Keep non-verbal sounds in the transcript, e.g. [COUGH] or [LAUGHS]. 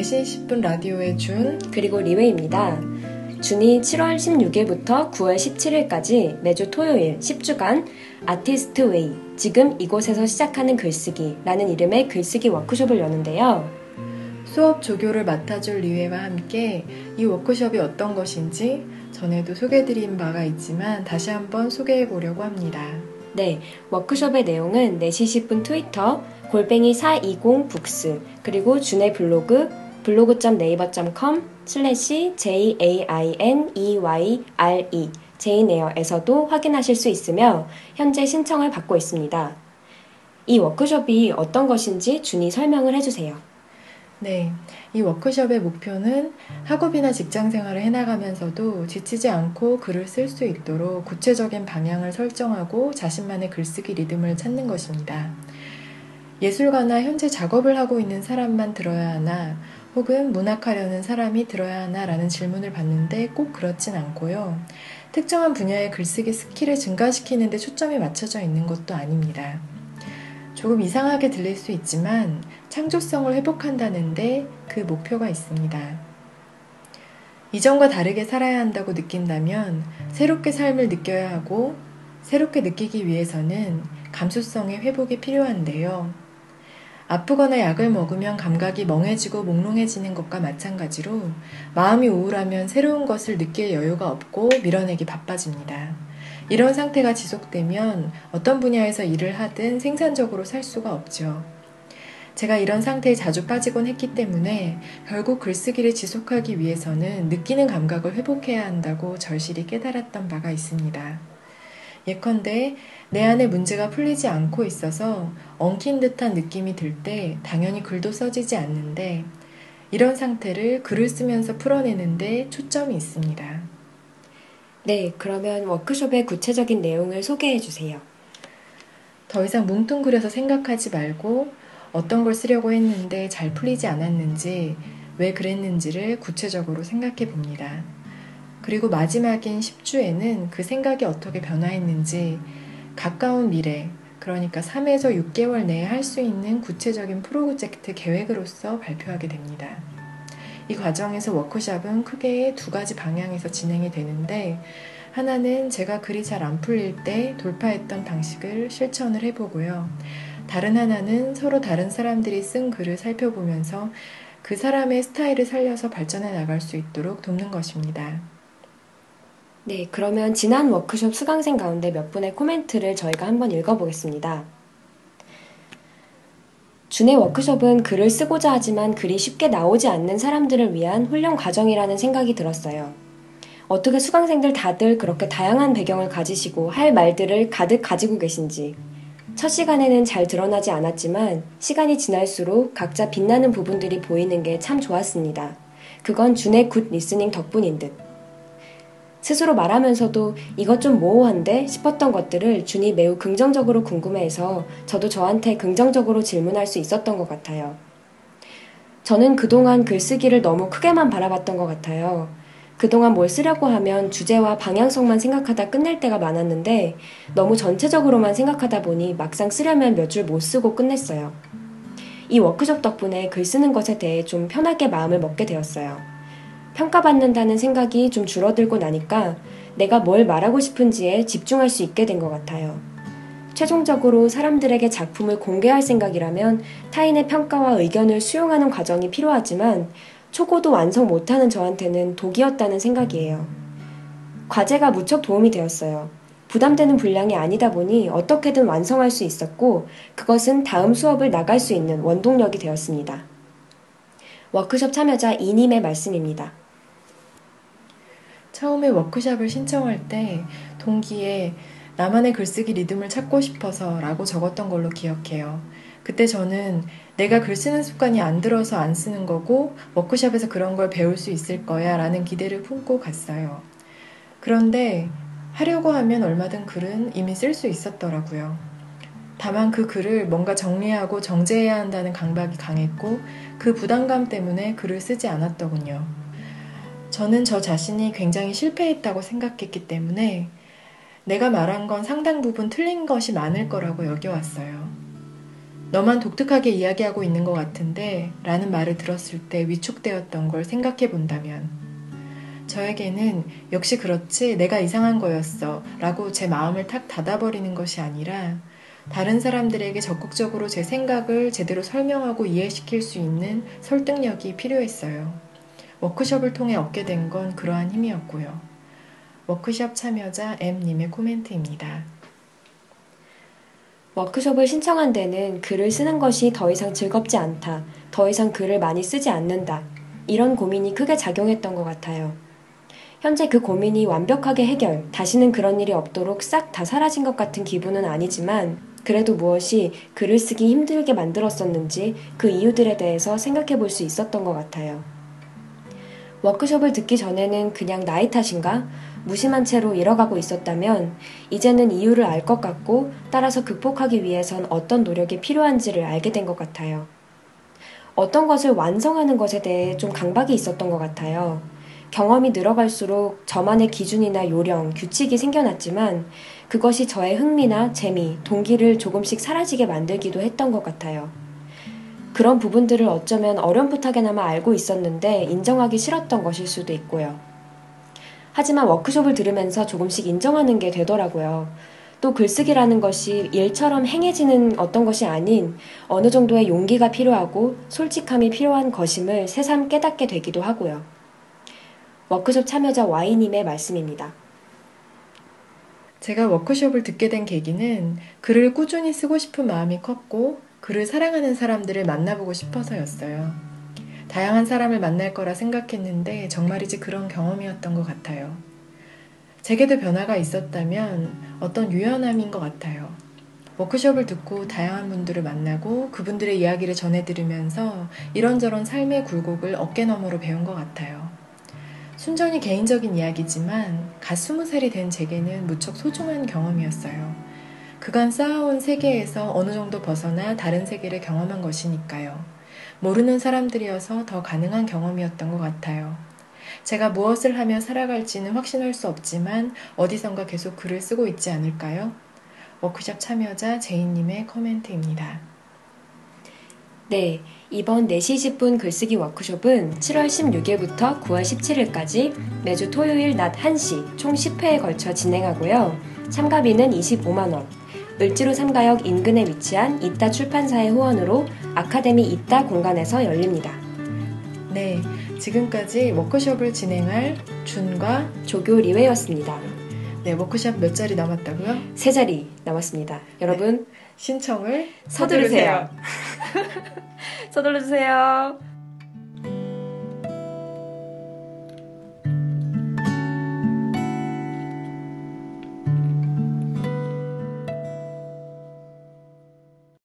4시 20분 라디오의 준 그리고 리웨입니다. 준이 7월 16일부터 9월 17일까지 매주 토요일 10주간 Artist Way 지금 이곳에서 시작하는 글쓰기라는 이름의 글쓰기 워크숍을 여는데요. 수업 조교를 맡아줄 리웨와 함께 이 워크숍이 어떤 것인지 전에도 소개해드린 바가 있지만 다시 한번 소개해 보려고 합니다. 네, 워크숍의 내용은 4시 10분 트위터 골뱅이 420 books 그리고 준의 블로그 blog.naver.com slash jaineyre 제인 에어에서도 확인하실 수 있으며 현재 신청을 받고 있습니다. 이 워크숍이 어떤 것인지 준이 설명을 해주세요. 네, 이 워크숍의 목표는 학업이나 직장 생활을 해나가면서도 지치지 않고 글을 쓸 수 있도록 구체적인 방향을 설정하고 자신만의 글쓰기 리듬을 찾는 것입니다. 예술가나 현재 작업을 하고 있는 사람만 들어야 하나 혹은 문학하려는 사람이 들어야 하나 라는 질문을 받는데 꼭 그렇진 않고요. 특정한 분야의 글쓰기 스킬을 증가시키는데 초점이 맞춰져 있는 것도 아닙니다. 조금 이상하게 들릴 수 있지만 창조성을 회복한다는데 그 목표가 있습니다. 이전과 다르게 살아야 한다고 느낀다면 새롭게 삶을 느껴야 하고 새롭게 느끼기 위해서는 감수성의 회복이 필요한데요. 아프거나 약을 먹으면 감각이 멍해지고 몽롱해지는 것과 마찬가지로 마음이 우울하면 새로운 것을 느낄 여유가 없고 밀어내기 바빠집니다. 이런 상태가 지속되면 어떤 분야에서 일을 하든 생산적으로 살 수가 없죠. 제가 이런 상태에 자주 빠지곤 했기 때문에 결국 글쓰기를 지속하기 위해서는 느끼는 감각을 회복해야 한다고 절실히 깨달았던 바가 있습니다. 예컨대 내 안에 문제가 풀리지 않고 있어서 엉킨 듯한 느낌이 들 때 당연히 글도 써지지 않는데 이런 상태를 글을 쓰면서 풀어내는데 초점이 있습니다. 네, 그러면 워크숍의 구체적인 내용을 소개해 주세요. 더 이상 뭉뚱그려서 생각하지 말고 어떤 걸 쓰려고 했는데 잘 풀리지 않았는지 왜 그랬는지를 구체적으로 생각해 봅니다. 그리고 마지막인 10주에는 그 생각이 어떻게 변화했는지 가까운 미래, 그러니까 3에서 6개월 내에 할 수 있는 구체적인 프로젝트 계획으로서 발표하게 됩니다. 이 과정에서 워크샵은 크게 두 가지 방향에서 진행이 되는데, 하나는 제가 글이 잘 안 풀릴 때 돌파했던 방식을 실천을 해보고요. 다른 하나는 서로 다른 사람들이 쓴 글을 살펴보면서 그 사람의 스타일을 살려서 발전해 나갈 수 있도록 돕는 것입니다. 네, 그러면 지난 워크숍 수강생 가운데 몇 분의 코멘트를 저희가 한번 읽어보겠습니다. 준의 워크숍은 글을 쓰고자 하지만 글이 쉽게 나오지 않는 사람들을 위한 훈련 과정이라는 생각이 들었어요. 어떻게 수강생들 다들 그렇게 다양한 배경을 가지시고 할 말들을 가득 가지고 계신지. 첫 시간에는 잘 드러나지 않았지만 시간이 지날수록 각자 빛나는 부분들이 보이는 게 참 좋았습니다. 그건 준의 good listening 덕분인 듯. 스스로 말하면서도 이것 좀 모호한데 싶었던 것들을 준이 매우 긍정적으로 궁금해해서 저도 저한테 긍정적으로 질문할 수 있었던 것 같아요. 저는 그동안 글쓰기를 너무 크게만 바라봤던 것 같아요. 그동안 뭘 쓰려고 하면 주제와 방향성만 생각하다 끝낼 때가 많았는데 너무 전체적으로만 생각하다 보니 막상 쓰려면 몇 줄 못 쓰고 끝냈어요. 이 워크숍 덕분에 글 쓰는 것에 대해 좀 편하게 마음을 먹게 되었어요. 평가받는다는 생각이 좀 줄어들고 나니까 내가 뭘 말하고 싶은지에 집중할 수 있게 된 것 같아요. 최종적으로 사람들에게 작품을 공개할 생각이라면 타인의 평가와 의견을 수용하는 과정이 필요하지만 초고도 완성 못하는 저한테는 독이었다는 생각이에요. 과제가 무척 도움이 되었어요. 부담되는 분량이 아니다 보니 어떻게든 완성할 수 있었고 그것은 다음 수업을 나갈 수 있는 원동력이 되었습니다. 워크숍 참여자 이님의 말씀입니다. 처음에 워크샵을 신청할 때 동기에 나만의 글쓰기 리듬을 찾고 싶어서 라고 적었던 걸로 기억해요. 그때 저는 내가 글 쓰는 습관이 안 들어서 안 쓰는 거고 워크샵에서 그런 걸 배울 수 있을 거야 라는 기대를 품고 갔어요. 그런데 하려고 하면 얼마든 글은 이미 쓸 수 있었더라고요. 다만 그 글을 뭔가 정리하고 정제해야 한다는 강박이 강했고 그 부담감 때문에 글을 쓰지 않았더군요. 저는 저 자신이 굉장히 실패했다고 생각했기 때문에 내가 말한 건 상당 부분 틀린 것이 많을 거라고 여겨왔어요. 너만 독특하게 이야기하고 있는 것 같은데 라는 말을 들었을 때 위축되었던 걸 생각해 본다면 저에게는 역시 그렇지 내가 이상한 거였어 라고 제 마음을 탁 닫아버리는 것이 아니라 다른 사람들에게 적극적으로 제 생각을 제대로 설명하고 이해시킬 수 있는 설득력이 필요했어요. 워크숍을 통해 얻게 된 건 그러한 힘이었고요. 워크숍 참여자 M님의 코멘트입니다. 워크숍을 신청한 데는 글을 쓰는 것이 더 이상 즐겁지 않다. 더 이상 글을 많이 쓰지 않는다. 이런 고민이 크게 작용했던 것 같아요. 현재 그 고민이 완벽하게 해결, 다시는 그런 일이 없도록 싹 다 사라진 것 같은 기분은 아니지만, 그래도 무엇이 글을 쓰기 힘들게 만들었었는지 그 이유들에 대해서 생각해 볼 수 있었던 것 같아요. 워크숍을 듣기 전에는 그냥 나이 탓인가? 무심한 채로 잃어가고 있었다면 이제는 이유를 알 것 같고 따라서 극복하기 위해선 어떤 노력이 필요한지를 알게 된 것 같아요. 어떤 것을 완성하는 것에 대해 좀 강박이 있었던 것 같아요. 경험이 늘어갈수록 저만의 기준이나 요령, 규칙이 생겨났지만 그것이 저의 흥미나 재미, 동기를 조금씩 사라지게 만들기도 했던 것 같아요. 그런 부분들을 어쩌면 어렴풋하게나마 알고 있었는데 인정하기 싫었던 것일 수도 있고요. 하지만 워크숍을 들으면서 조금씩 인정하는 게 되더라고요. 또 글쓰기라는 것이 일처럼 행해지는 어떤 것이 아닌 어느 정도의 용기가 필요하고 솔직함이 필요한 것임을 새삼 깨닫게 되기도 하고요. 워크숍 참여자 Y님의 말씀입니다. 제가 워크숍을 듣게 된 계기는 글을 꾸준히 쓰고 싶은 마음이 컸고 글을 사랑하는 사람들을 만나보고 싶어서였어요. 다양한 사람을 만날 거라 생각했는데 정말이지 그런 경험이었던 것 같아요. 제게도 변화가 있었다면 어떤 유연함인 것 같아요. 워크숍을 듣고 다양한 분들을 만나고 그분들의 이야기를 전해 들으면서 이런저런 삶의 굴곡을 어깨너머로 배운 것 같아요. 순전히 개인적인 이야기지만 갓 스무 살이 된 제게는 무척 소중한 경험이었어요. 그간 쌓아온 세계에서 어느 정도 벗어나 다른 세계를 경험한 것이니까요. 모르는 사람들이어서 더 가능한 경험이었던 것 같아요. 제가 무엇을 하며 살아갈지는 확신할 수 없지만 어디선가 계속 글을 쓰고 있지 않을까요? 워크샵 참여자 제이님의 코멘트입니다. 네, 이번 4시 10분 글쓰기 워크숍은 7월 16일부터 9월 17일까지 매주 토요일 낮 1시 총 10회에 걸쳐 진행하고요. 참가비는 25만원, 을지로 3가역 인근에 위치한 이따 출판사의 후원으로 아카데미 이따 공간에서 열립니다. 네, 지금까지 워크숍을 진행할 준과 조교 리웨였습니다. 네, 워크숍 몇 자리 남았다고요? 세 자리 남았습니다. 여러분 네, 신청을 서두르세요. 서두르세요. [LAUGHS]